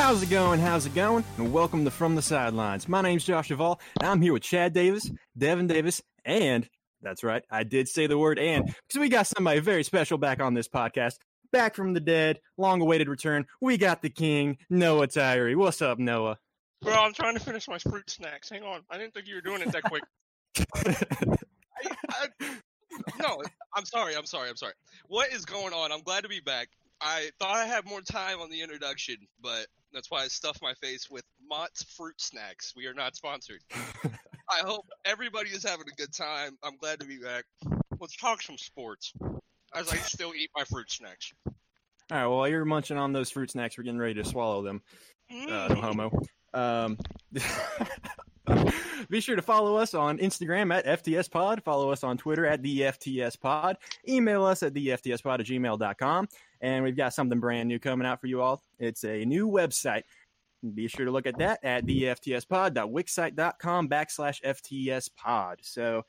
How's it going? How's it going? And welcome to From the Sidelines. My name's Josh Duvall, and I'm here with Chad Davis, Devin Davis, and that's right, I did say the word and because we got somebody very special back on this podcast. Back from the dead, long awaited return. We got the king, Noah Tyree. What's up, Noah? Bro, I'm trying to finish my fruit snacks. Hang on. I didn't think you were doing it that quick. I, I, no, I'm sorry. I'm sorry. I'm sorry. What is going on? I'm glad to be back. I thought I had more time on the introduction, but that's why I stuffed my face with Mott's fruit snacks. We are not sponsored. I hope everybody is having a good time. I'm glad to be back. Let's talk some sports. As I still eat my fruit snacks. All right, well, while you're munching on those fruit snacks, we're getting ready to swallow them. Uh, no homo. Um, be sure to follow us on Instagram at FTS Pod. Follow us on Twitter at the FTS Pod. Email us at the FTS Pod at gmail.com. And we've got something brand new coming out for you all. It's a new website. Be sure to look at that at theftspod.wixsite.com backslash FTS Pod. So,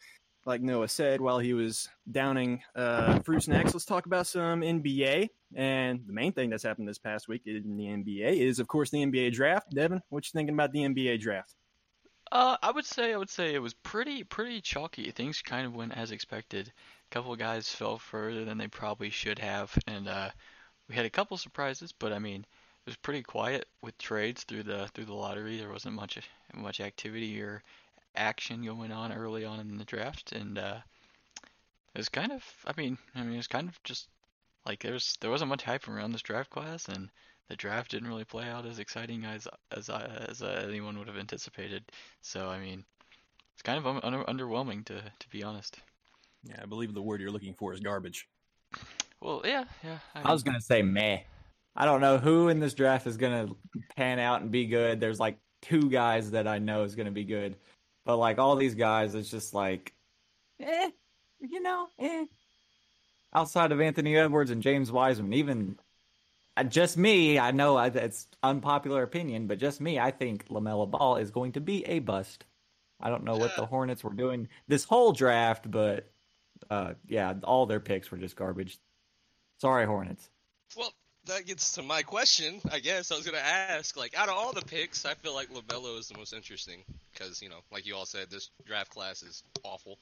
like Noah said while he was downing uh, fruit snacks, let's talk about some NBA. And the main thing that's happened this past week in the NBA is, of course, the NBA draft. Devin, what you thinking about the NBA draft? Uh, I would say I would say it was pretty pretty chalky. Things kind of went as expected. Couple guys fell further than they probably should have, and uh, we had a couple surprises. But I mean, it was pretty quiet with trades through the through the lottery. There wasn't much much activity or action going on early on in the draft, and uh, it was kind of I mean I mean it was kind of just like there's there wasn't much hype around this draft class, and the draft didn't really play out as exciting as as as uh, anyone would have anticipated. So I mean, it's kind of un- under- underwhelming to to be honest. Yeah, I believe the word you're looking for is garbage. Well, yeah, yeah. I, I was gonna say meh. I don't know who in this draft is gonna pan out and be good. There's like two guys that I know is gonna be good, but like all these guys, it's just like, eh, you know, eh. Outside of Anthony Edwards and James Wiseman, even uh, just me, I know it's unpopular opinion, but just me, I think LaMelo Ball is going to be a bust. I don't know what the Hornets were doing this whole draft, but uh, yeah, all their picks were just garbage. Sorry, Hornets. Well, that gets to my question, I guess. I was going to ask, like, out of all the picks, I feel like LaMelo is the most interesting because, you know, like you all said, this draft class is awful.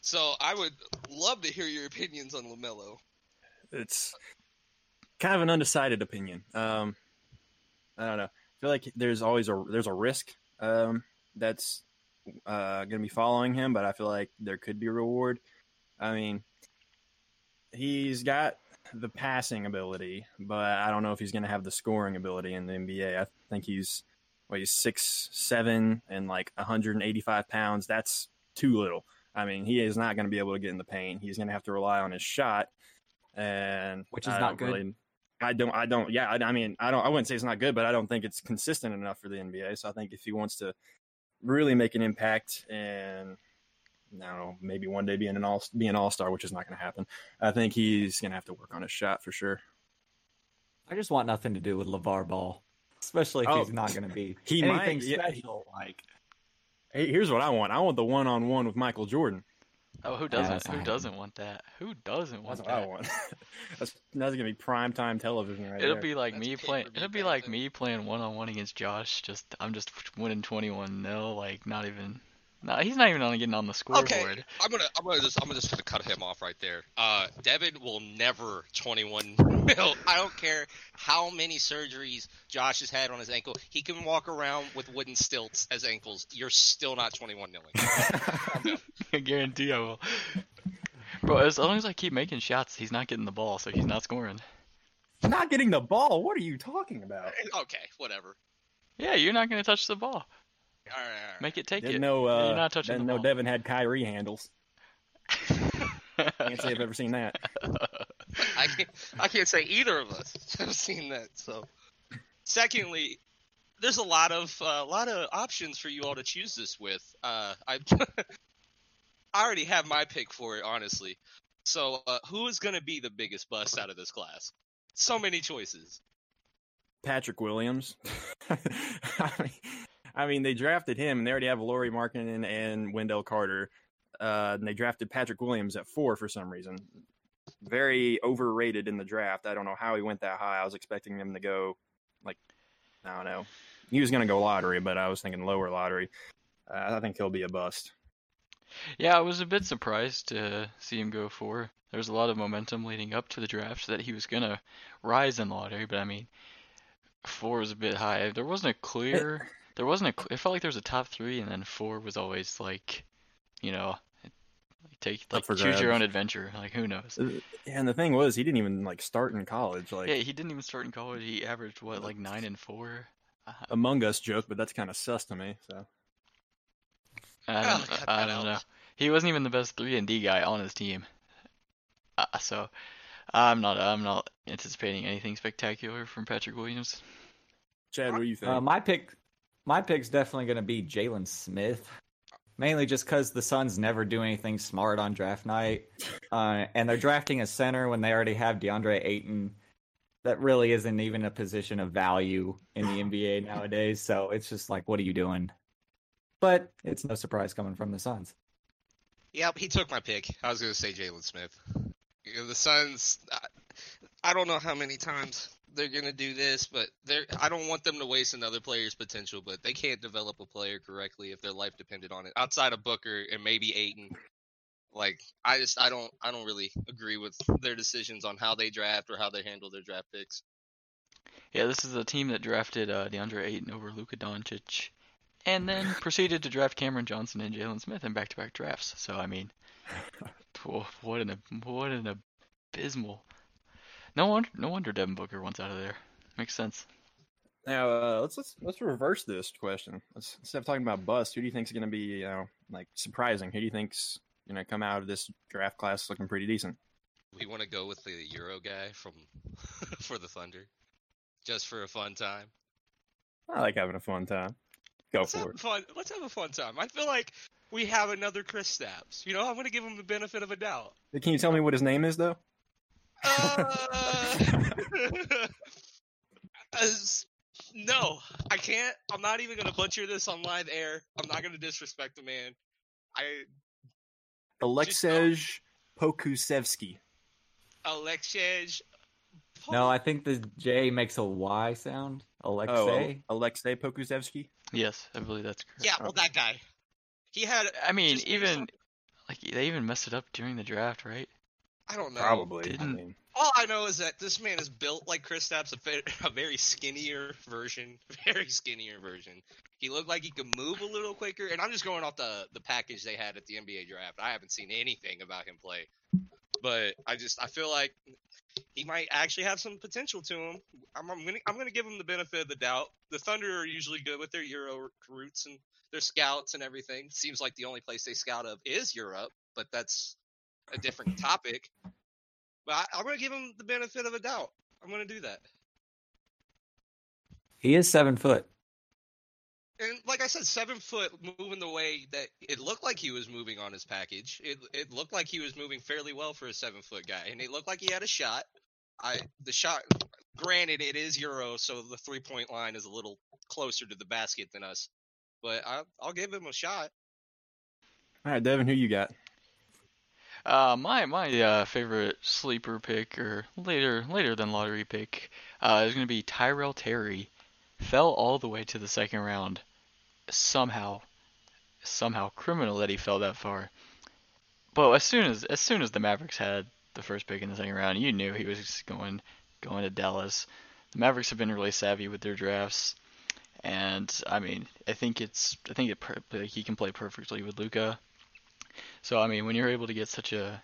So I would love to hear your opinions on LaMelo. It's kind of an undecided opinion. Um, I don't know. I feel like there's always a there's a risk um, that's uh, going to be following him, but I feel like there could be a reward. I mean, he's got the passing ability, but I don't know if he's going to have the scoring ability in the NBA. I think he's well, he's six seven and like 185 pounds. That's too little. I mean, he is not going to be able to get in the paint. He's going to have to rely on his shot, and which is I not good. Really, I don't. I don't. Yeah. I, I mean, I don't. I wouldn't say it's not good, but I don't think it's consistent enough for the NBA. So I think if he wants to really make an impact and I don't know, maybe one day being an all be an all star, which is not going to happen. I think he's going to have to work on his shot for sure. I just want nothing to do with LeVar Ball, especially if Oh, he's not going to be he anything might- yeah, he- special. like Hey, here's what I want. I want the one on one with Michael Jordan. oh, who doesn't? that's who not doesn't want that? Who doesn't want That's what that? I want. that's that's going to be prime time television right It'll there. be like That's me playing. It'll be like me playing one on one against Josh. Just I'm just winning 21 0 Like not even. No, he's not even on getting on the scoreboard. Okay, I'm gonna, I'm gonna just, I'm gonna just gonna cut him off right there. Uh, Devin will never 21 mil. I don't care how many surgeries Josh has had on his ankle. He can walk around with wooden stilts as ankles. You're still not 21 million. I guarantee I will. Bro, as long as I keep making shots, he's not getting the ball, so he's not scoring. not getting the ball. What are you talking about? okay, whatever. Yeah, you're not gonna touch the ball. All right, all right. Make it take Didn't it. know. Uh, you're not touching didn't the know. Devin had Kyrie handles. Can't say I've ever seen that. I can't, I can't say either of us have seen that. So, secondly, there's a lot of a lot of options for you all to choose this with. Uh, I I already have my pick for it, honestly. So, uh, who is going to be the biggest bust out of this class? So many choices. Patrick Williams. I, mean, I mean, they drafted him, and they already have Lauri Markkanen and Wendell Carter. Uh, and they drafted Patrick Williams at four for some reason. Very overrated in the draft. I don't know how he went that high. I was expecting him to go like I don't know. He was going to go lottery, but I was thinking lower lottery. Uh, I think he'll be a bust. Yeah, I was a bit surprised to see him go four. There was a lot of momentum leading up to the draft that he was gonna rise in lottery, but I mean, four was a bit high. There wasn't a clear. There wasn't a. It felt like there was a top three, and then four was always like, you know, take like for choose your own adventure. Like who knows? Uh, And the thing was, he didn't even like start in college. Like Yeah, he didn't even start in college. He averaged what like nine and four. Uh, Among Us joke, but that's kind of sus to me. So I Oh, don't, cut I don't know. He wasn't even the best three and D guy on his team. Uh, so I'm not I'm not anticipating anything spectacular from Patrick Williams. Chad, what do you think? Uh, my pick, my pick's definitely going to be Jalen Smith, mainly just because the Suns never do anything smart on draft night, uh, and they're drafting a center when they already have DeAndre Ayton. That really isn't even a position of value in the NBA nowadays. So it's just like, what are you doing? But it's no surprise coming from the Suns. Yep, he took my pick. I was going to say Jalen Smith. You know, the Suns, I, I don't know how many times they're going to do this, but they're I don't want them to waste another player's potential, but they can't develop a player correctly if their life depended on it. Outside of Booker and maybe Ayton, like I just I don't I don't really agree with their decisions on how they draft or how they handle their draft picks. Yeah, this is a team that drafted uh, DeAndre Ayton over Luka Doncic, and then proceeded to draft Cameron Johnson and Jalen Smith in back-to-back drafts. So I mean, what an what an abysmal. No wonder no wonder Devin Booker wants out of there. Makes sense. now uh, let's let's let's reverse this question. Let's instead of talking about bust, who do you think's going to be you know like surprising? Who do you think's going to come out of this draft class looking pretty decent? We want to go with the Euro guy from for the Thunder, just for a fun time. I like having a fun time. Go let's for it. fun. Let's have a fun time. I feel like we have another Kristaps. You know, I'm gonna give him the benefit of a doubt. Can you tell me what his name is though? Uh, as- no, I can't. I'm not even gonna butcher this on live air. I'm not gonna disrespect the man. I Aleksej Pokusevski. Alexej. No, I think the J makes a Y sound. Alexei. Oh, Alexei Pokusevski. Yes, I believe that's correct. Yeah, well, that guy. He had. I mean, just even like they even messed it up during the draft, right? I don't know. Probably. I didn't- mean, All I know is that this man is built like Kristaps, a, a very skinnier version, very skinnier version. He looked like he could move a little quicker, and I'm just going off the the package they had at the NBA draft. I haven't seen anything about him play, but I just I feel like he might actually have some potential to him. I'm, I'm gonna I'm gonna give him the benefit of the doubt. The Thunder are usually good with their Euro recruits and their scouts and everything. Seems like the only place they scout of is Europe, but that's a different topic. But I, I'm gonna give him the benefit of a doubt. I'm gonna do that. He is seven foot. And like I said, seven foot moving the way that it looked like he was moving on his package. It it looked like he was moving fairly well for a seven foot guy, and it looked like he had a shot. I the shot. Granted, it is Euro, so the three point line is a little closer to the basket than us. But I, I'll give him a shot. all right, Devin, who you got? Uh, my my uh, favorite sleeper pick or later later than lottery pick uh, is going to be Tyrell Terry. Fell all the way to the second round. Somehow, somehow criminal that he fell that far. But as soon as as soon as the Mavericks had the first pick in the second round, you knew he was going going to Dallas. The Mavericks have been really savvy with their drafts, and I mean, I think it's I think it he can play perfectly with Luka. So I mean, when you're able to get such a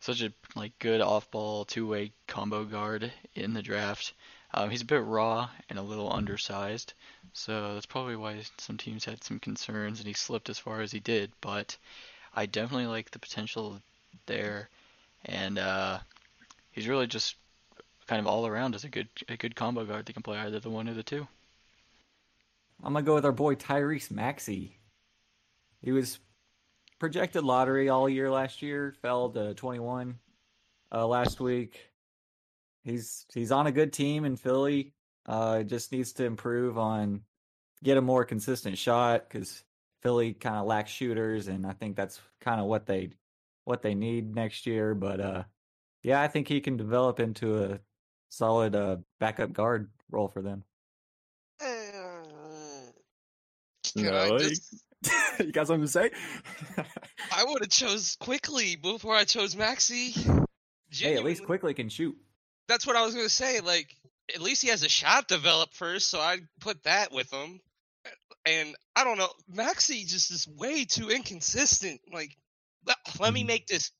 such a like good off-ball two-way combo guard in the draft, um, he's a bit raw and a little undersized. So that's probably why some teams had some concerns and he slipped as far as he did. But I definitely like the potential there, and uh, he's really just kind of all around as a good a good combo guard that can play either the one or the two. I'm gonna go with our boy Tyrese Maxey. He was projected lottery all year last year, fell to 21 uh, last week. He's he's on a good team in Philly. Uh, just needs to improve on get a more consistent shot because Philly kind of lacks shooters, and I think that's kind of what they what they need next year. But uh, yeah, I think he can develop into a solid uh, backup guard role for them. Eh, Can No, I just? you got something to say? I would have chose Quickley before I chose Maxey. Hey, at least Quickley can shoot. That's what I was gonna say. Like, at least he has a shot developed first, so I'd put that with him. And I don't know, Maxey just is way too inconsistent. Like, Let, let me Mhm. make this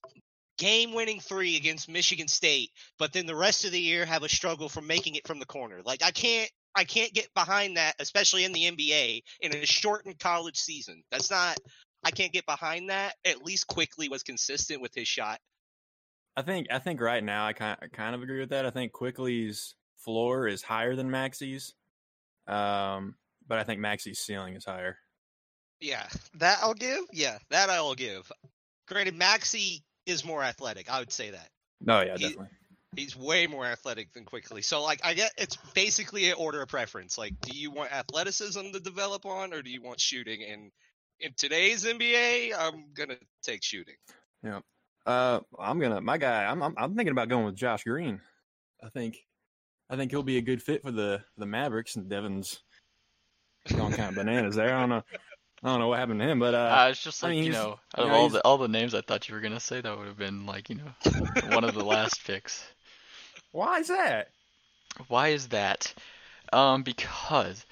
game-winning three against Michigan State, but then the rest of the year have a struggle from making it from the corner. Like I can't, I can't get behind that, especially in the NBA in a shortened college season. That's not. I can't get behind that. At least Quickley was consistent with his shot. I think I think right now I kind I kind of agree with that. I think Quickley's floor is higher than Maxey's, um, but I think Maxey's ceiling is higher. Yeah, that I'll give. Yeah, that I'll give. Granted, Maxey is more athletic. I would say that. No, yeah, He- definitely. He's way more athletic than Quickley. So like I get it's basically an order of preference. Like do you want athleticism to develop on or do you want shooting? And in today's NBA, I'm gonna take shooting. Yeah. Uh, I'm gonna my guy. I'm, I'm I'm thinking about going with Josh Green. I think I think he'll be a good fit for the the Mavericks. And Devin's going kind of bananas there. I don't know. I don't know what happened to him, but uh, Uh, it's just I like mean, you he's- know, you out of know, all the all the names I thought you were gonna say, that would have been like you know one of the last picks. Why is that? Why is that? Um, because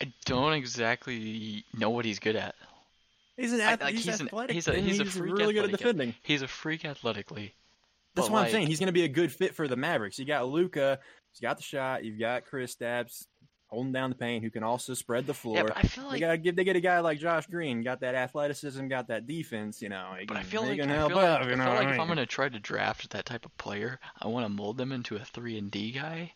I don't exactly know what he's good at. He's an I- ath- like, he's, he's an- athletic. he's a- and he's a he's freak really good at defending. He's a freak athletically. That's but, what I'm saying. He's going to be a good fit for the Mavericks. You got Luka, he's got the shot. You've got Kristaps holding down the paint, who can also spread the floor. Yeah, but I feel they like gotta give. They get a guy like Josh Green, got that athleticism, got that defense. You know, he But I feel like, can I help feel like, out, I you feel know like I if I'm gonna try to draft that type of player, I want to mold them into a three and D guy.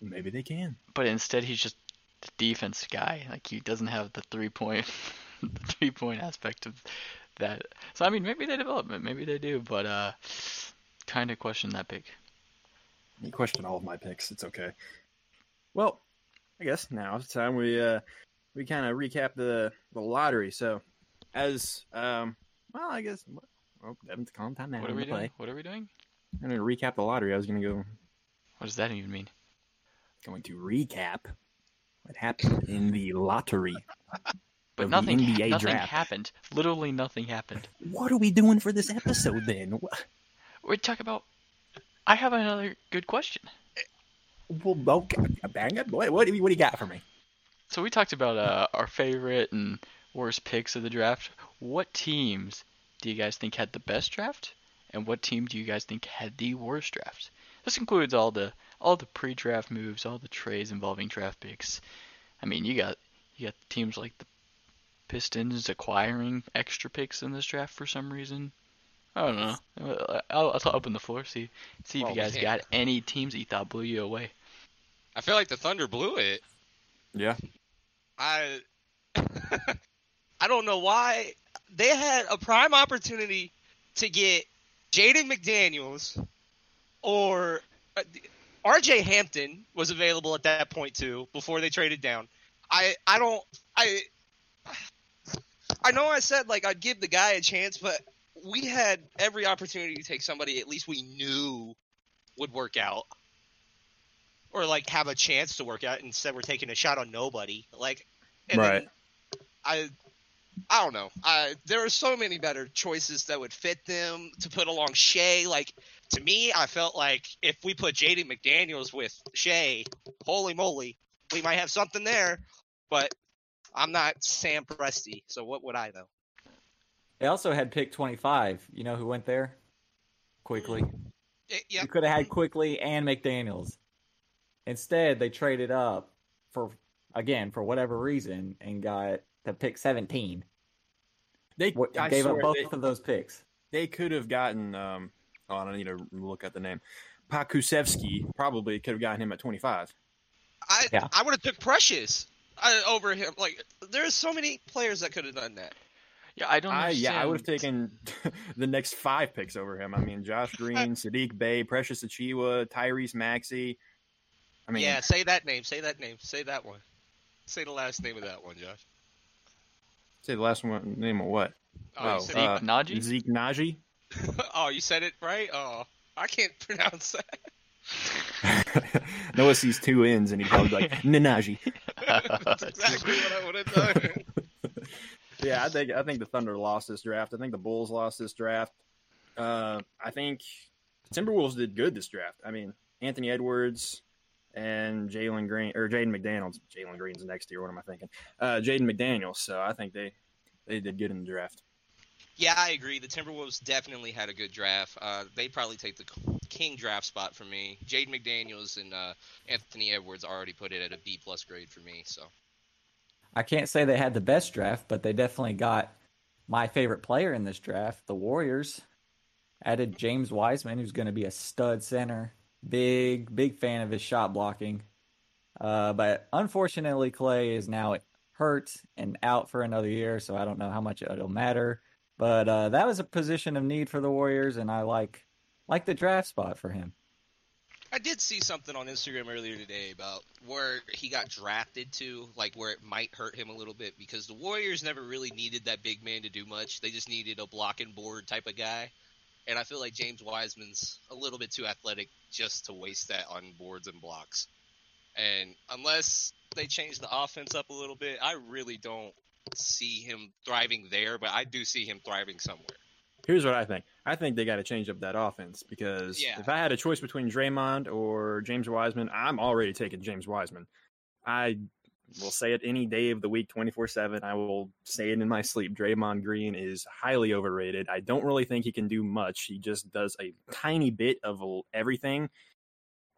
Maybe they can. But instead, he's just the defense guy. Like he doesn't have the three point, the three point aspect of that. So I mean, maybe they develop it, maybe they do, but uh, kind of question that pick. You question all of my picks. It's okay. Well, I guess now it's time we uh we kind of recap the the lottery. So, as um, well, I guess well, Devin's calm time now. What are we doing? play. What are we doing? I'm gonna recap the lottery. I was gonna go What does that even mean? going to recap what happened in the lottery. But nothing, nothing draft. happened. Literally nothing happened. What are we doing for this episode then? Wha- We talk about. I have another good question. Well, okay, bang it. What, what, do you- what do you got for me? So we talked about uh, our favorite and worst picks of the draft. What teams do you guys think had the best draft, and what team do you guys think had the worst draft? This includes all the all the pre-draft moves, all the trades involving draft picks. I mean, you got you got teams like the Pistons acquiring extra picks in this draft for some reason. I don't know. I'll, I'll open the floor. See see if Well, you guys got any teams that you thought blew you away. I feel like the Thunder blew it. Yeah. I I don't know why they had a prime opportunity to get Jaden McDaniels or uh, RJ Hampton was available at that point too before they traded down. I I don't I I know I said like I'd give the guy a chance, but we had every opportunity to take somebody at least we knew would work out. Or like have a chance to work out. Instead, we're taking a shot on nobody. Like, and then Right. I I don't know. I there are so many better choices that would fit them to put along Shai. Like to me, I felt like if we put Jaden McDaniels with Shai, holy moly, we might have something there. But I'm not Sam Presti, so what would I know? They also had pick 25. You know who went there? Quickley. Eh, yeah, You could have had Quickley and McDaniels. Instead, they traded up for again for whatever reason and got to pick 17. They What, I gave up both they, of those picks. they could have gotten. Um, oh, I don't need to look at the name. Pokusevski probably could have gotten him at 25. I Yeah. I would have took Precious uh, over him. Like, there's so many players that could have done that. Yeah, I don't. I, yeah, I would have taken the next five picks over him. I mean, Josh Green, Saddiq Bey, Precious Achiuwa, Tyrese Maxey. I mean, yeah, say that name. Say that name. Say that one. Say the last name of that one, Josh. say the last one. Name of what? Oh, Oh, Zeke uh, Nnaji? Zeke Nnaji. oh, you said it right. Oh, I can't pronounce that. Noah sees two ends and he'd probably like Nanaji. That's exactly what I would have done. Yeah, I think I think the Thunder lost this draft. I think the Bulls lost this draft. Uh, I think Timberwolves did good this draft. I mean, Anthony Edwards and Jalen Green or Jaden McDaniels. Jalen Green's next year. What am I thinking? Uh, Jaden McDaniels. So I think they they did good in the draft. Yeah, I agree. The Timberwolves definitely had a good draft. Uh, they'd probably take the king draft spot for me. Jaden McDaniels and uh, Anthony Edwards already put it at a B plus grade for me. So I can't say they had the best draft, but they definitely got my favorite player in this draft, the Warriors. Added James Wiseman, who's going to be a stud center. Big, big fan of his shot blocking. Uh, but unfortunately, Clay is now hurt and out for another year, so I don't know how much it'll matter. But uh, that was a position of need for the Warriors, and I like like the draft spot for him. I did see something on Instagram earlier today about where he got drafted to, like where it might hurt him a little bit because the Warriors never really needed that big man to do much. They just needed a block and board type of guy. And I feel like James Wiseman's a little bit too athletic just to waste that on boards and blocks. And unless they change the offense up a little bit, I really don't see him thriving there, but I do see him thriving somewhere. Here's what I think. I think they got to change up that offense because Yeah. if I had a choice between Draymond or James Wiseman, I'm already taking James Wiseman. I will say it any day of the week, 24 7. I will say it in my sleep. Draymond Green is highly overrated. I don't really think he can do much. He just does a tiny bit of everything.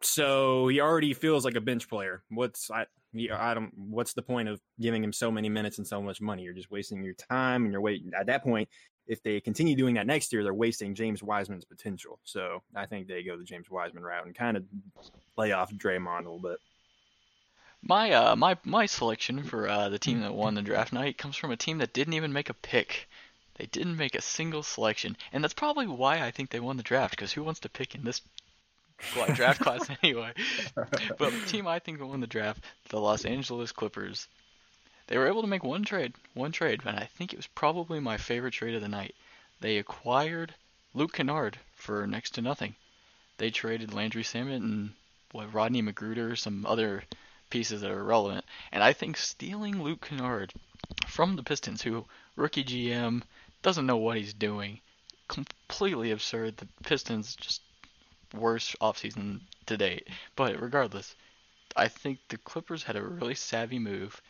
So he already feels like a bench player. What's I? I don't. What's the point of giving him so many minutes and so much money? You're just wasting your time, and you're waiting. At that point, if they continue doing that next year, they're wasting James Wiseman's potential. So I think they go the James Wiseman route and kind of lay off Draymond a little bit. My uh my my selection for uh, the team that won the draft night comes from a team that didn't even make a pick. They didn't make a single selection, and that's probably why I think they won the draft. Because who wants to pick in this draft class anyway? But the team I think won the draft, the Los Angeles Clippers. They were able to make one trade, one trade, and I think it was probably my favorite trade of the night. They acquired Luke Kennard for next to nothing. They traded Landry Shamet and what Rodney McGruder, some other pieces that are relevant. And I think stealing Luke Kennard from the Pistons, who rookie GM doesn't know what he's doing, completely absurd. The Pistons just worst offseason to date. But regardless, I think the Clippers had a really savvy move.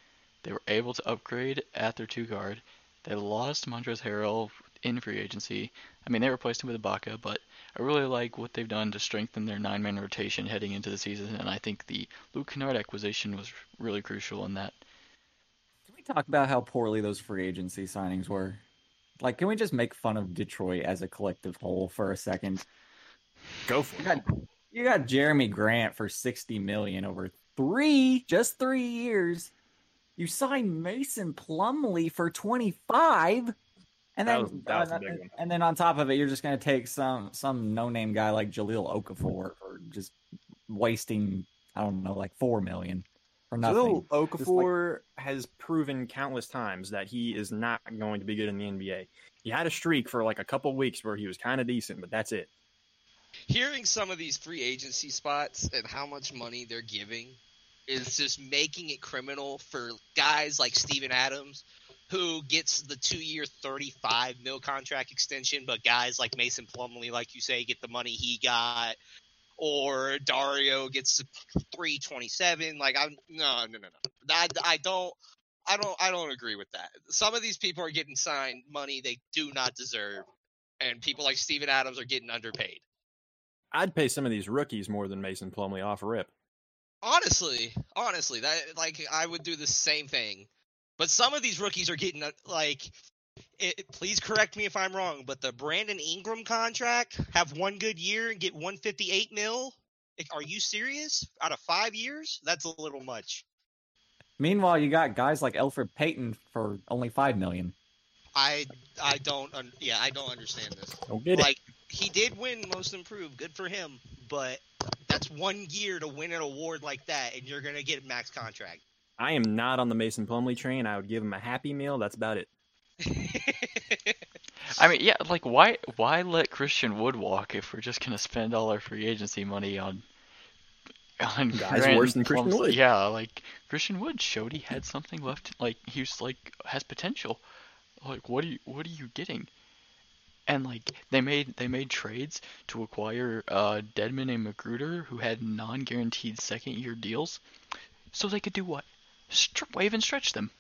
They were able to upgrade at their two guard. They lost Montrezl Harrell in free agency. I mean, they replaced him with Ibaka, but I really like what they've done to strengthen their nine-man rotation heading into the season, and I think the Luke Kennard acquisition was really crucial in that. Can we talk about how poorly those free agency signings were? Like, can we just make fun of Detroit as a collective whole for a second? Go for You got, you got Jerami Grant for sixty million over three, just three years. You signed Mason Plumlee for twenty five, and That then was- that was a uh, big one. and then on top of it, you're just gonna take some some no name guy like Jahlil Okafor for just wasting I don't know like four million for nothing. Jahlil Just Okafor has proven countless times that he is not going to be good in the NBA. He had a streak for like a couple weeks where he was kind of decent, but that's it. hearing some of these free agency spots and how much money they're giving is just making it criminal for guys like Steven Adams who gets the two year 35 mil contract extension but guys like Mason Plumlee like you say get the money he got or Dario gets 327 like I'm no no no no I, I don't I don't I don't agree with that some of these people are getting signed money they do not deserve and people like Steven Adams are getting underpaid I'd pay some of these rookies more than Mason Plumlee off rip. Honestly, honestly, that like I would do the same thing. But some of these rookies are getting uh, like. It, please correct me if I'm wrong, but the Brandon Ingram contract have one good year and get 158 mil. Are you serious? Out of five years, that's a little much. Meanwhile, you got guys like Elfrid Payton for only five million. I I don't un- yeah I don't understand this. Don't get it. Like he did win Most Improved, good for him. But that's one year to win an award like that, and you're gonna get a max contract. I am not on the Mason Plumlee train. I would give him a happy meal. That's about it. I mean, yeah, like why why let Christian Wood walk if we're just gonna spend all our free agency money on on Guys Grant worse than Christian Wood. Yeah, like Christian Wood showed he had something left. Like he was like has potential. Like what are you what are you getting? And like they made they made trades to acquire uh, Dedmon and McGruder who had non-guaranteed second-year deals, so they could do what? Str- wave and stretch them.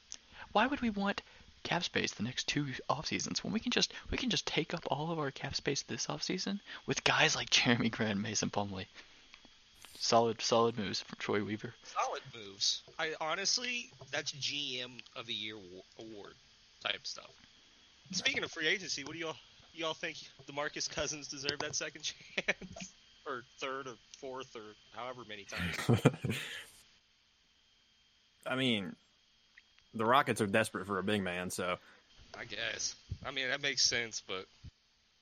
Why would we want cap space the next two off seasons when we can just we can just take up all of our cap space this off season with guys like Jerami Grant, and Mason Plumlee. Solid solid moves from Troy Weaver. Solid moves. I honestly, that's GM of the year award type stuff. Speaking of free agency, what do y'all y'all think DeMarcus Cousins deserve that second chance, or third, or fourth, or however many times? I mean, the Rockets are desperate for a big man, so I guess. I mean, that makes sense, but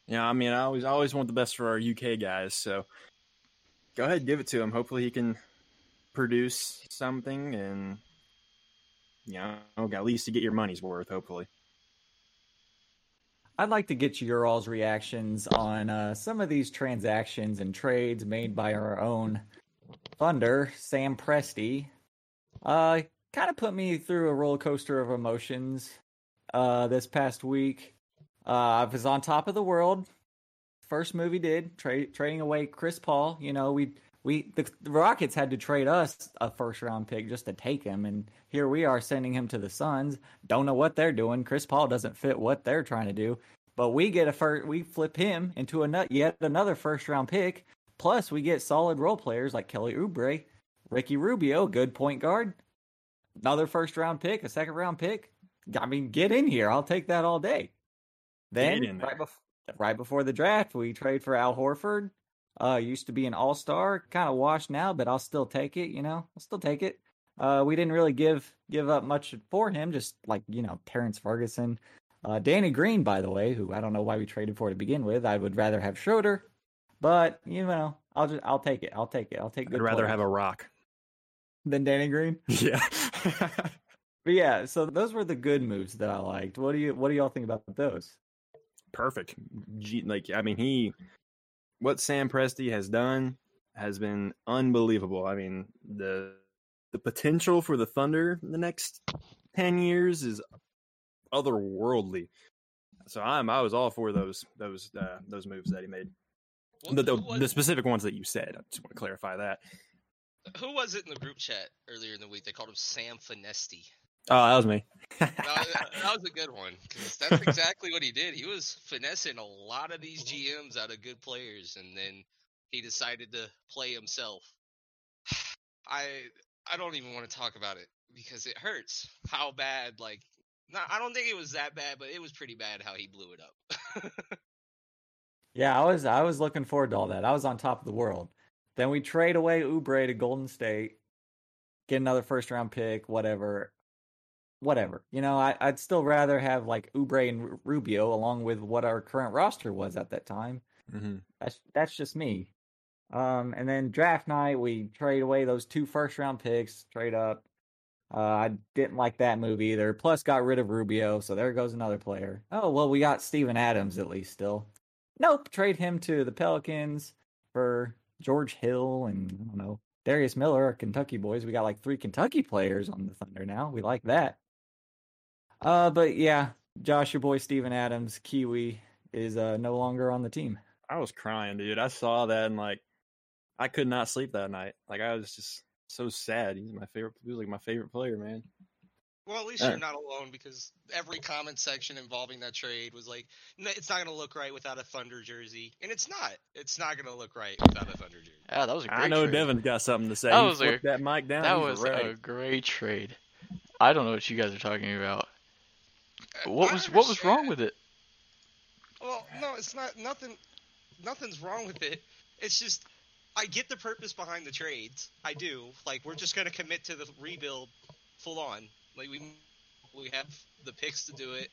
yeah. I mean, I always I always want the best for our UK guys. So go ahead, give it to him. Hopefully, he can produce something, and you know, at least to get your money's worth. Hopefully, I'd like to get your all's reactions on uh, some of these transactions and trades made by our own Thunder, Sam Presti. Uh, kind of put me through a roller coaster of emotions uh, this past week. Uh, I was on top of the world. First movie did, tra- trading away Chris Paul. You know, we we the, the Rockets had to trade us a first round pick just to take him, and here we are sending him to the Suns. Don't know what they're doing. Chris Paul doesn't fit what they're trying to do. But we get a first, we flip him into a nut, yet another first round pick. Plus, we get solid role players like Kelly Oubre, Ricky Rubio, good point guard, another first round pick, a second round pick. I mean, get in here. I'll take that all day. Then, Get in there. right, bef- right before the draft, we trade for Al Horford. Uh, used to be an all star, kind of washed now, but I'll still take it. You know, I'll still take it. Uh, we didn't really give give up much for him, just like you know Terrence Ferguson, uh, Danny Green, by the way, who I don't know why we traded for to begin with. I would rather have Schroeder, but you know, I'll just I'll take it. I'll take it. I'll take. I'd rather players have a rock. Than Danny Green. Yeah. But yeah, so those were the good moves that I liked. What do you What do y'all think about those? perfect. G- Like I mean, he what Sam Presti has done has been unbelievable. I mean, the the potential for the Thunder in the next ten years is otherworldly. So I'm I was all for those those uh, those moves that he made. Wh- The, the, the specific ones that you said. I just want to clarify that. Who was it in the group chat earlier in the week? They called him Sam Finesti. Oh, that was me. That, that was a good one because that's exactly what he did. He was finessing a lot of these GMs out of good players, and then he decided to play himself. I I don't even want to talk about it because it hurts how bad. Like, not, I don't think it was that bad, but it was pretty bad how he blew it up. Yeah, I was I was looking forward to all that. I was on top of the world. Then we trade away Oubre to Golden State, get another first round pick, whatever, whatever. You know, I, I'd still rather have like Oubre and Ru- Rubio along with what our current roster was at that time. hmm That's that's just me. Um, and then draft night, we trade away those two first round picks, trade up. Uh, I didn't like that move either. Plus, got rid of Rubio, so there goes another player. Oh well, we got Steven Adams at least still. Nope, trade him to the Pelicans for George Hill and I don't know Darius Miller, our Kentucky boys. We got like three Kentucky players on the Thunder now. We like that. Uh, but yeah, Josh, your boy Steven Adams, Kiwi, is uh no longer on the team. I was crying, dude. I saw that and like I could not sleep that night. Like I was just so sad. He's my favorite. He was like my favorite player, man. Well, at least you're not alone because every comment section involving that trade was like, "It's not going to look right without a Thunder jersey," and it's not. It's not going to look right without a Thunder jersey. Yeah, that was a great I know trade. Devin's got something to say. That He was a- that mic down. That was ready. a great trade. I don't know what you guys are talking about. What was what was wrong with it? Well, no, it's not. Nothing. Nothing's wrong with it. It's just I get the purpose behind the trades. I do. Like we're just gonna commit to the rebuild full on. Like we we have the picks to do it.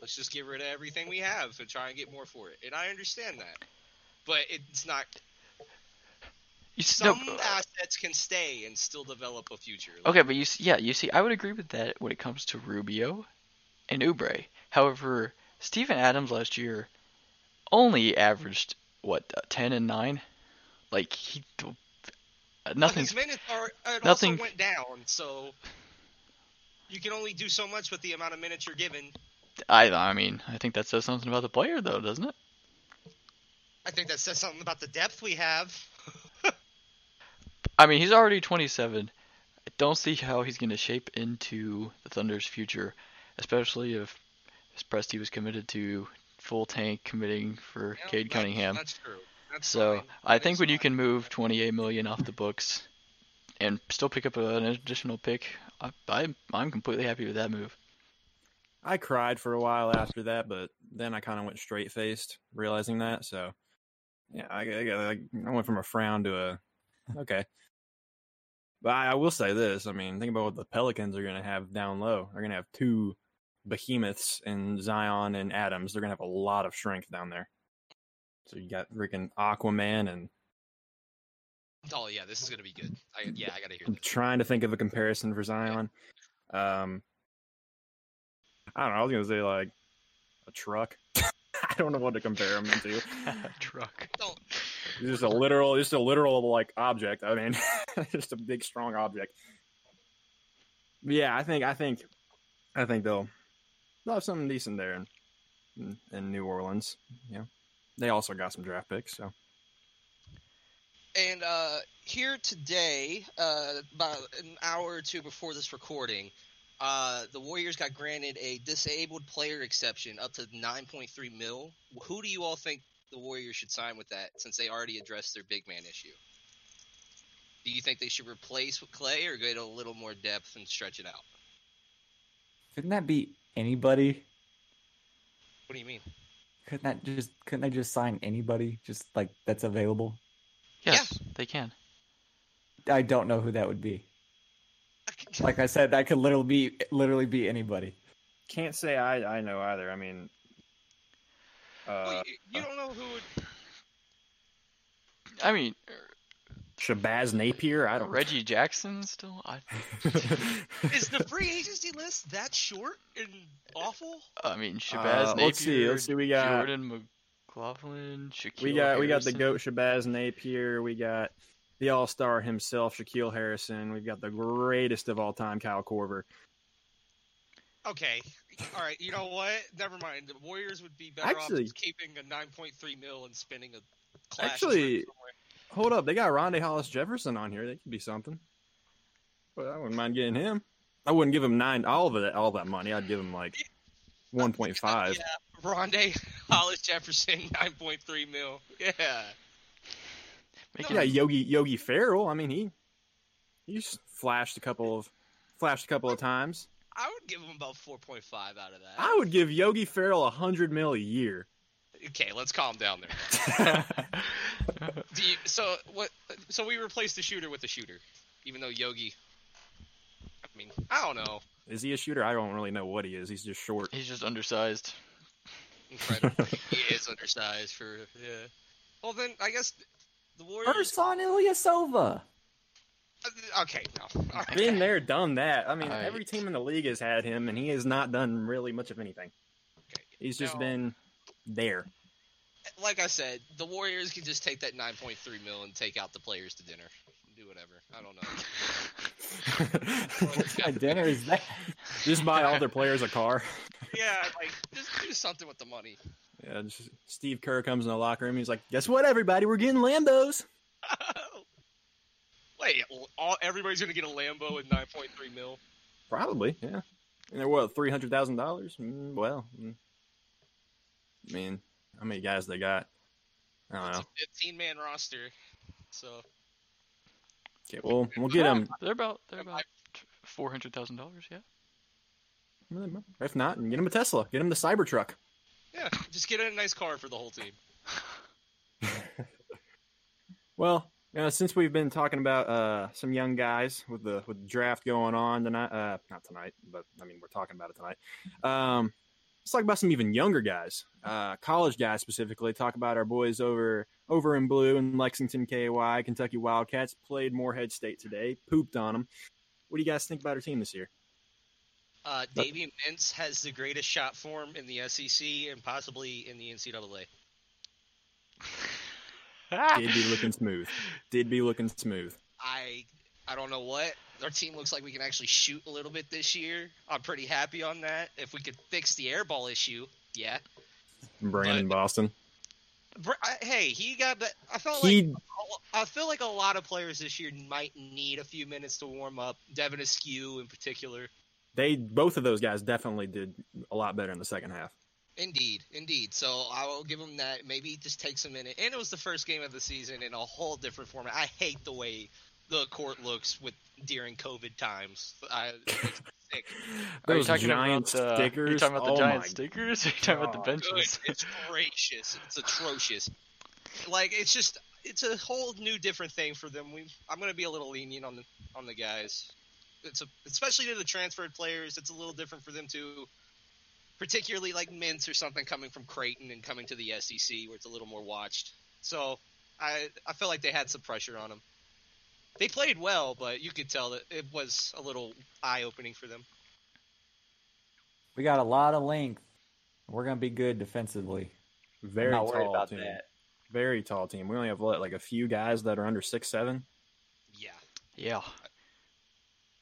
Let's just get rid of everything we have and try and get more for it. And I understand that. But it's not. You s- no, Some assets can stay and still develop a future. Like, Okay, but you s- yeah, you see, I would agree with that when it comes to Rubio and Oubre. However, Steven Adams last year only averaged what uh, ten and nine. Like he, Uh, But Nothing's minutes are. It nothing- also went down, so you can only do so much with the amount of minutes you're given. I I mean, I think that says something about the player though, doesn't it? I think that says something about the depth we have. I mean, he's already 27. I don't see how he's going to shape into the Thunder's future, especially if Presti was committed to full tank committing for Yeah, Cade Cunningham. That's true. That's So fine. I That think when you can move 28 million off the books and still pick up an additional pick, I, I I'm completely happy with that move. I cried for a while after that, but then I kind of went straight faced, realizing that. So, yeah, I, I, I went from a frown to a okay. But I, I will say this: I mean, think about what the Pelicans are going to have down low. They're going to have two behemoths in Zion and Adams. They're going to have a lot of strength down there. So you got freaking Aquaman, and Oh yeah, this is gonna be good. I, yeah, I gotta hear I'm this. trying to think of a comparison for Zion. Um, I don't know. I was going to say like a truck. I don't know what to compare him to. Truck. Don't. It's just a literal, just a literal like object. I mean, just a big strong object. But yeah, I think, I think, I think they'll they'll have something decent there in in, in New Orleans. Yeah, they also got some draft picks. So And uh, here today, uh, about an hour or two before this recording, uh, the Warriors got granted a disabled player exception up to 9.3 mil. Who do you all think the Warriors should sign with that, since they already addressed their big man issue? Do you think they should replace with Clay or get a little more depth and stretch it out? Couldn't that be anybody? What do you mean? Couldn't that just couldn't they just sign anybody just like that's available? Yes, they can. I don't know who that would be. Like I said, that could literally be literally be anybody. can't say I I know either. I mean, uh, Well, you, you don't know who would. I mean, Shabazz Napier. I don't. Reggie Jackson still. I, Is the free agency list that short and awful? I mean, Shabazz Uh, Napier. let's see, let's see, we got- Jordan McLaughlin, Shaquille. we got we got the goat Shabazz Napier. We got the All Star himself, Shaquille Harrison. We've got the greatest of all time, Kyle Korver. Okay. All right. You know what? Never mind. The Warriors would be better off Actually- just keeping a 9.3 mil and spending a clash Actually- Hold up, they got Rondae Hollis Jefferson on here. They could be something. But I wouldn't mind getting him. I wouldn't give him nine all of it all that money. I'd give him like one point five. Yeah. Rondae Hollis Jefferson 9.3 mil. Yeah. Making- Yeah, Yogi Yogi Ferrell. I mean he he's flashed a couple of flashed a couple of times. I would give him about 4.5 out of that. I would give Yogi Ferrell a hundred mil a year. Okay, let's calm down there. Do you, so what? So we replaced the shooter with the shooter, even though Yogi. I mean, I don't know. Is he a shooter? I don't really know what he is. He's just short. He's just undersized. Incredible. he is undersized for yeah. Well then, I guess the Warriors. Ersan Ilyasova. Uh, Okay, no. All right. Been there, done that. I mean, Alright. every team in the league has had him, and he has not done really much of anything. Okay. He's just No. been there. Like I said, the Warriors can just take that 9.3 mil and take out the players to dinner. Do whatever. I don't know. What kind of dinner is that? just buy all their players a car. yeah, like just do something with the money. Yeah, just, Steve Kerr comes in the locker room. He's like, "Guess what, everybody? We're getting Lambos." Wait, all, everybody's gonna get a Lambo at 9.3 mil. Probably, yeah. And they're what three hundred thousand dollars? Mm, well, mm. I mean, how many guys they got? I don't It's know. a 15 man roster. So Okay, well, we'll get them. They're about they're about four hundred thousand dollars. Yeah. If not, get him a Tesla. Get him the Cybertruck. yeah, just get a nice car for the whole team. Well, you know, since we've been talking about uh, some young guys with the with the draft going on tonight, uh, not tonight, but I mean we're talking about it tonight. Um, let's talk about some even younger guys, uh, college guys specifically. Talk about our boys over over in blue in Lexington, KY, Kentucky Wildcats. Played Morehead State today. Pooped on them. What do you guys think about our team this year? Uh, Davion Mintz has the greatest shot form in the SEC and possibly in the NCAA. Did be looking smooth. Did be looking smooth. I I don't know what our team looks like. We can actually shoot a little bit this year. I'm pretty happy on that. If we could fix the air ball issue, yeah. Brandon But- Boston. Br- I- Hey, he got that. I felt like I feel like a lot of players this year might need a few minutes to warm up. Devin Askew in particular. they both of those guys definitely did a lot better in the second half. Indeed, indeed. So I will give him that. Maybe it just takes a minute. And it was the first game of the season in a whole different format. I hate the way the court looks with during COVID times. I, it makes me sick. Are you Those talking giant about the, stickers. Are you talking about the oh giant my stickers? Are you talking about the benches? Good. It's gracious. It's atrocious. Like it's just it's a whole new different thing for them. We I'm gonna be a little lenient on the on the guys. It's a especially to the transferred players. It's a little different for them to, Particularly like Mintz or something coming from Creighton and coming to the SEC where it's a little more watched. So I I feel like they had some pressure on them. They played well, but you could tell that it was a little eye opening for them. We got a lot of length. We're gonna be good defensively. Very I'm not worried tall about team. that. Very tall team. We only have what, like a few guys that are under six seven. Yeah. yeah.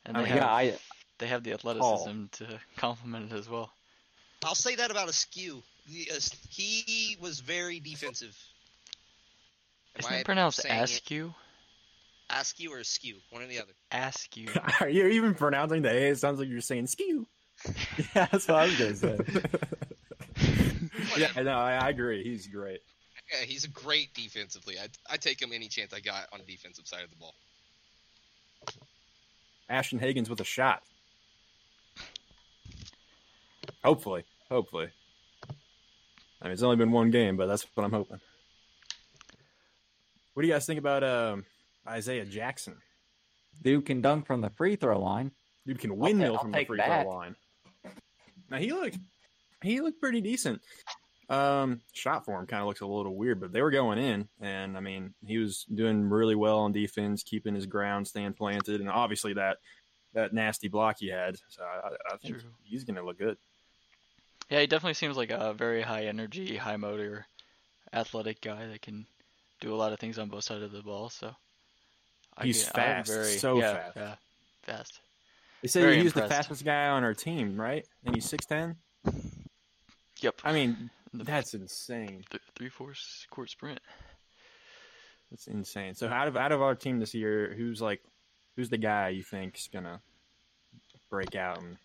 And I they mean, have Yeah, I they have the athleticism to complement it as well. I'll say that about Askew. He was very defensive. Am Isn't I it pronounced saying it? Askew? Askew or Askew? One or the other. Askew. Are you even pronouncing the A? It sounds like you're saying skew. yeah, that's what I was gonna say. yeah, no, I, I agree. He's great. Yeah, he's a great defensively. I I take him any chance I got on the defensive side of the ball. Ashton Hagans with a shot. Hopefully, hopefully. I mean, it's only been one game, but that's what I'm hoping. What do you guys think about um, Isaiah Jackson? Dude can dunk from the free throw line. Dude can windmill I'll from the free that. throw line. Now he looked, he looked pretty decent. Um, shot form kind of looks a little weird, but they were going in, and I mean, he was doing really well on defense, keeping his ground, staying planted, and obviously that that nasty block he had. So I, I think True. he's going to look good. Yeah, he definitely seems like a very high energy, high motor, athletic guy that can do a lot of things on both sides of the ball. So He's I'm fast, so yeah, fast. Yeah, fast. They say Very he's the fastest guy on our team, right? And he's six ten. Yep. I mean, The that's insane. th- three fourths court sprint. That's insane. So out of out of our team this year, who's like, who's the guy you think's gonna break out and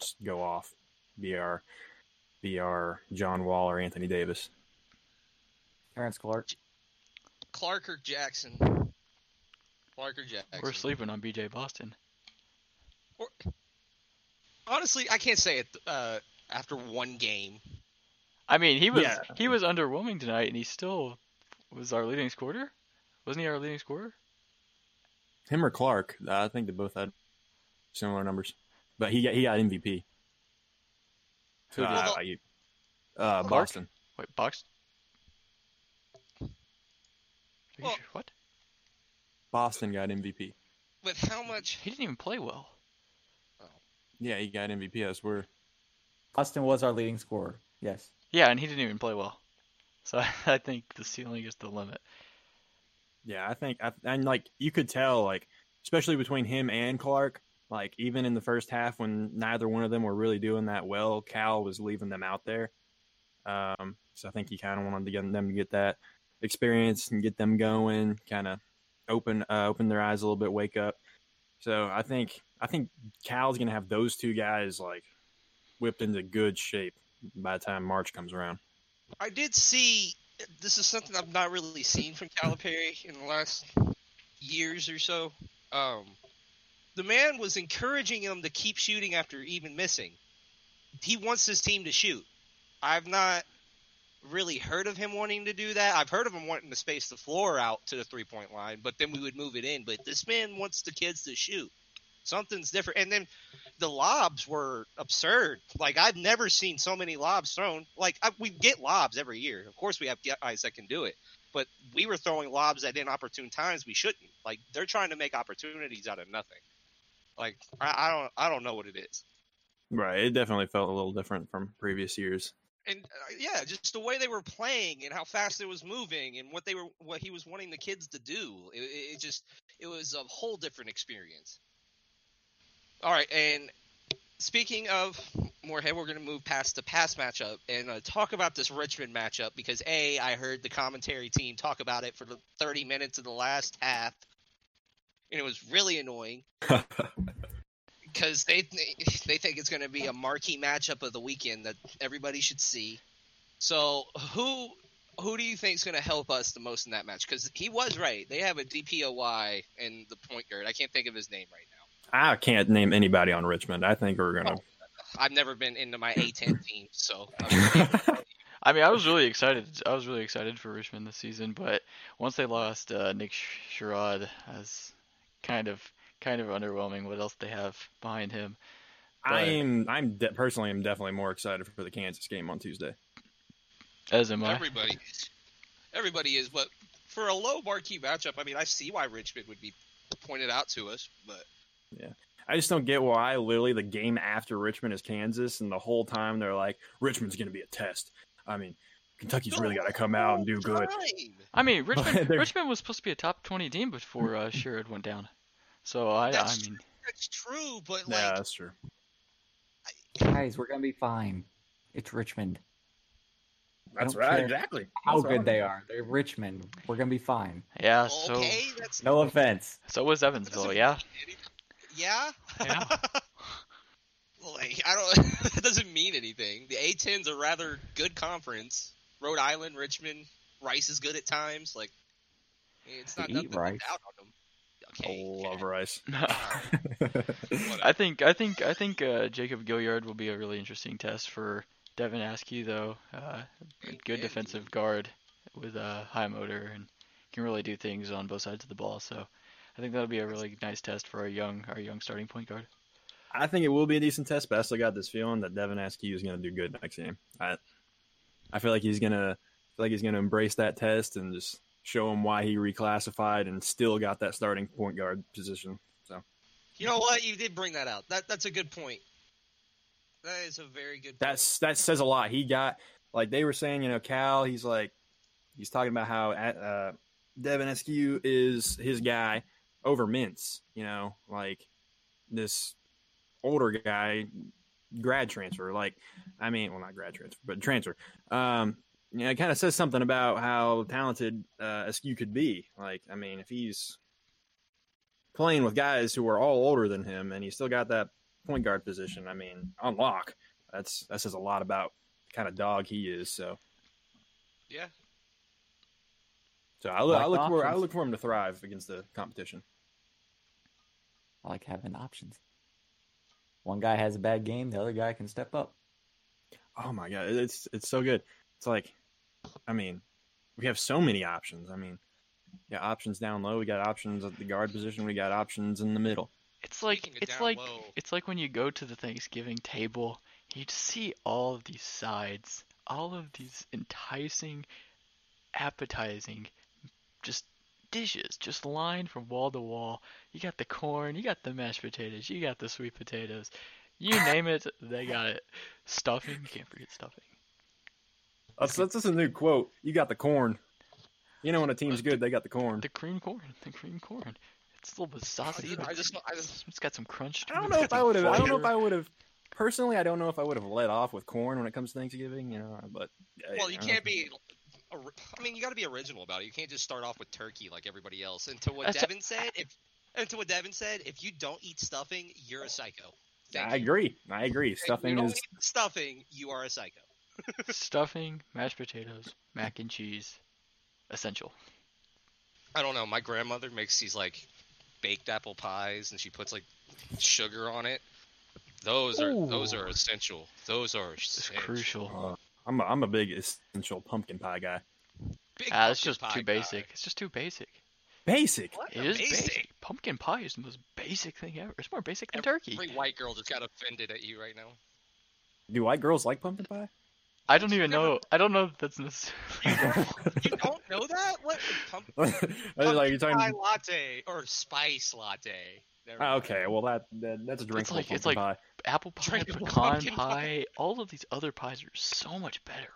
just go off? Be our, be our John Wall or Anthony Davis. Terrence Clarke. Clarke or Jackson? Clarke or Jackson? We're sleeping on BJ Boston. Honestly, I can't say it uh, after one game. I mean, he was Yeah. he was underwhelming tonight, and he still was our leading scorer. Wasn't he our leading scorer? Him or Clarke? I think they both had similar numbers, but he got he got MVP. Who did? Uh, you- uh, Boston. Wait, box. Are you Well- sure? What? Boston got MVP. With how much? He didn't even play well. Yeah, he got MVP. I swear. Austin was our leading scorer. Yes. Yeah, and he didn't even play well. So I think the ceiling is the limit. Yeah, I think, I, and like you could tell, like especially between him and Clarke, like even in the first half when neither one of them were really doing that well, Cal was leaving them out there. Um, so I think he kind of wanted to get them to get that experience and get them going, kind of open uh, open their eyes a little bit, wake up. So I think I think Cal's gonna have those two guys like whipped into good shape by the time March comes around. I did see. This is something I've not really seen from Calipari in the last years or so. Um, the man was encouraging him to keep shooting after even missing. He wants his team to shoot. I've not really heard of him wanting to do that. I've heard of him wanting to space the floor out to the three point line, but then we would move it in. But this man wants the kids to shoot. Something's different. And then the lobs were absurd. Like I've never seen so many lobs thrown. Like I, we get lobs every year. Of course, we have guys that can do it, but we were throwing lobs at inopportune times we shouldn't. Like they're trying to make opportunities out of nothing. Like I, I don't, I don't know what it is. Right. It definitely felt a little different from previous years. And uh, yeah, just the way they were playing and how fast it was moving and what they were, what he was wanting the kids to do. It, it just, it was a whole different experience. All right, and speaking of Morehead, we're going to move past the past matchup and uh, talk about this Richmond matchup because a, I heard the commentary team talk about it for the 30 minutes of the last half, and it was really annoying because they they think it's going to be a marquee matchup of the weekend that everybody should see. So who who do you think is going to help us the most in that match? Because he was right; they have a DPOY in the point guard. I can't think of his name right now. I can't name anybody on Richmond. I think we're gonna. I've never been into my A10 team, so I mean, I was really excited. I was really excited for Richmond this season, but once they lost uh, Nick Sherod, as kind of kind of underwhelming. What else they have behind him? I But- am. I'm de- personally. am definitely more excited for the Kansas game on Tuesday. As am I. everybody is. Everybody is, but for a low marquee matchup, I mean, I see why Richmond would be pointed out to us, but yeah. I just don't get why literally the game after Richmond is Kansas, and the whole time they're like Richmond's going to be a test. I mean, Kentucky's really got to come out and do good. I mean, Richmond Richmond was supposed to be a top 20 team before uh, Sherod went down. So I, I That's mean, That's true, but Yeah, like, that's true. Guys, we're gonna be fine. It's Richmond. That's right. Exactly. How That's good right. they are. They're Richmond. We're gonna be fine. yeah. So okay, that's No offense. so was Evansville. Yeah. yeah, Yeah. like I don't. that doesn't mean anything. The A10's a rather good conference. Rhode Island, Richmond, Rice is good at times. Like, it's not Eat nothing to doubt on them. Okay, Love rice. I think I think I think uh, Jacob Gilyard will be a really interesting test for Devin Askew, though. Uh, good defensive guard with a high motor and can really do things on both sides of the ball. So I think that'll be a really nice test for our young our young starting point guard. I think it will be a decent test, but I still got this feeling that Devin Askew is going to do good next game. I, I feel like he's going to feel like he's going to embrace that test and just show him why he reclassified and still got that starting point guard position. So You know what? You did bring that out. That that's a good point. That is a very good. Point. that's that says a lot. He got like they were saying, you know, Cal. He's like he's talking about how uh, Devin Askew is his guy over Mintz. You know, like this older guy, grad transfer. Like, I mean, well, not grad transfer, but transfer. Um, you know, it kind of says something about how talented uh, Askew could be. Like, I mean, if he's playing with guys who are all older than him, and he's still got that point guard position. I mean, on lock. That's that says a lot about the kind of dog he is. So, yeah. so I look, I Like look for I look for him to thrive against the competition. I like having options. One guy has a bad game, the other guy can step up. Oh my god, it's it's so good. It's like, I mean, we have so many options. I mean, yeah, options down low. We got options at the guard position. We got options in the middle. It's like Speaking it's like low. it's like when you go to the Thanksgiving table, you just see all of these sides, all of these enticing, appetizing, just dishes, just lined from wall to wall. You got the corn, you got the mashed potatoes, you got the sweet potatoes. You name it, they got it. Stuffing, you can't forget stuffing. That's that's just a new quote. You got the corn. You know when a team's good, they got the corn. The cream corn, the cream corn. It's a little bit saucy. I just, I just, It's got some crunch. to I don't know if I would have. I don't know if. I would have. Personally, I don't know if I would have let off with corn when it comes to Thanksgiving. You know, but well, you I can't be. I mean, you got to be original about it. You can't just start off with turkey like everybody else. And to what That's- Devin said, if and to what Devin said, if you don't eat stuffing, you're a psycho. Thank I you. agree. I agree. If Stuffing you don't is eat stuffing, you are a psycho. Stuffing, mashed potatoes, mac and cheese, essential. I don't know. My grandmother makes these like baked apple pies, and she puts like sugar on it. Those are those are essential. Those are essential. crucial. Uh, I'm a, I'm a big essential pumpkin pie guy. Big Ah, it's just pie too guy. basic. It's just too basic. Basic. What? It is basic. Pumpkin pie is the most basic thing ever. It's more basic than turkey. Every white girl just got offended at you right now. Do white girls like pumpkin pie? I don't even know. I don't know if that's necessarily. You don't know that? What? Pump, I was like, you're pumpkin pie latte or spice latte? Never Ah. Okay, well that, that that's a drinkable like- it's like- pie. Apple pie, Drinkable pecan pie, pie. all of these other pies are so much better.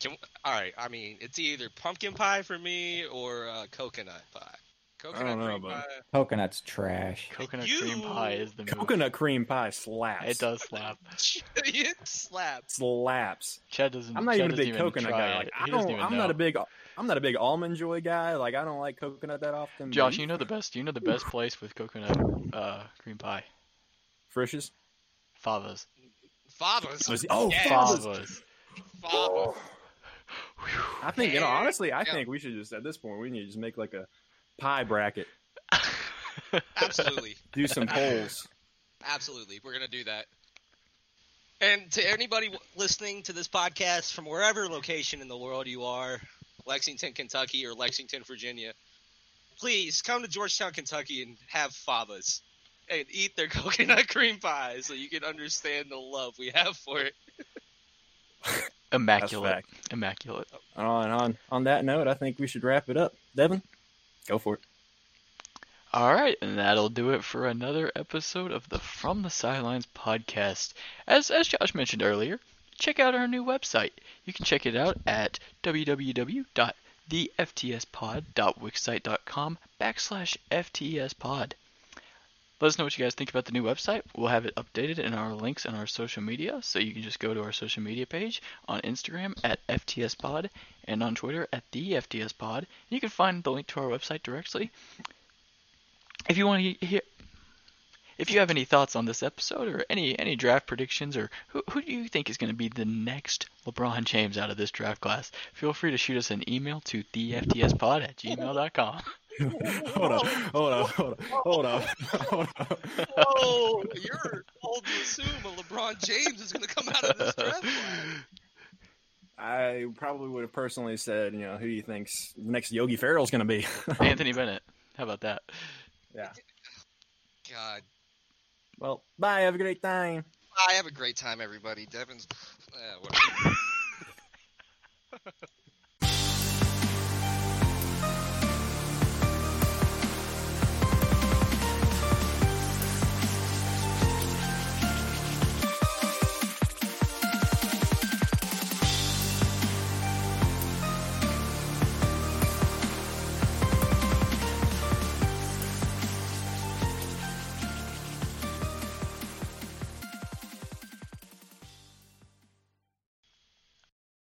Can, all right, I mean, it's either pumpkin pie for me or uh, coconut pie. Coconut know, cream but- pie. Coconut's trash. Coconut You- cream pie is the move. Coconut cream pie slaps. It does slap. it slaps. slaps. Chad doesn't. I'm not Chad even a doesn't big coconut try guy. it. Like I He doesn't don't. even I'm not a big. I'm not a big almond joy guy. Like I don't like coconut that often. but Josh, you know the best. You know the best place with coconut uh, cream pie. Frisch's. Favas. Favas. Oh, Yes. Favas. Favas. Fava. I think you know. Honestly, I Yeah. think we should just at this point we need to just make like a pie bracket. Absolutely. Do some polls. Absolutely. We're going to do that. And to anybody listening to this podcast from wherever location in the world you are, Lexington, Kentucky, or Lexington, Virginia, please come to Georgetown, Kentucky and have favas and eat their coconut cream pie so you can understand the love we have for it. Immaculate. fact. Immaculate. On on on that note, I think we should wrap it up. Devin, go for it. All right, and that'll do it for another episode of the From the Sidelines podcast. As as Josh mentioned earlier, check out our new website. You can check it out at www.theftspod.wixsite.com backslash ftspod. Let us know what you guys think about the new website. We'll have it updated in our links on our social media, so you can just go to our social media page on Instagram at ftspod and on Twitter at the ftspod. And you can find the link to our website directly if you want to hear if you have any thoughts on this episode or any any draft predictions or who, who do you think is going to be the next LeBron James out of this draft class, feel free to shoot us an email to theftspod at gmail.com. hold on, hold on, hold on, hold on, hold on. Oh, you're old to assume a LeBron James is going to come out of this draft class. I probably would have personally said, you know, who do you think's the next Yogi Ferrell's going to be? Anthony Bennett. How about that? yeah. God. Well, bye. Have a great time. I have a great time, everybody. Devin's. Uh, whatever.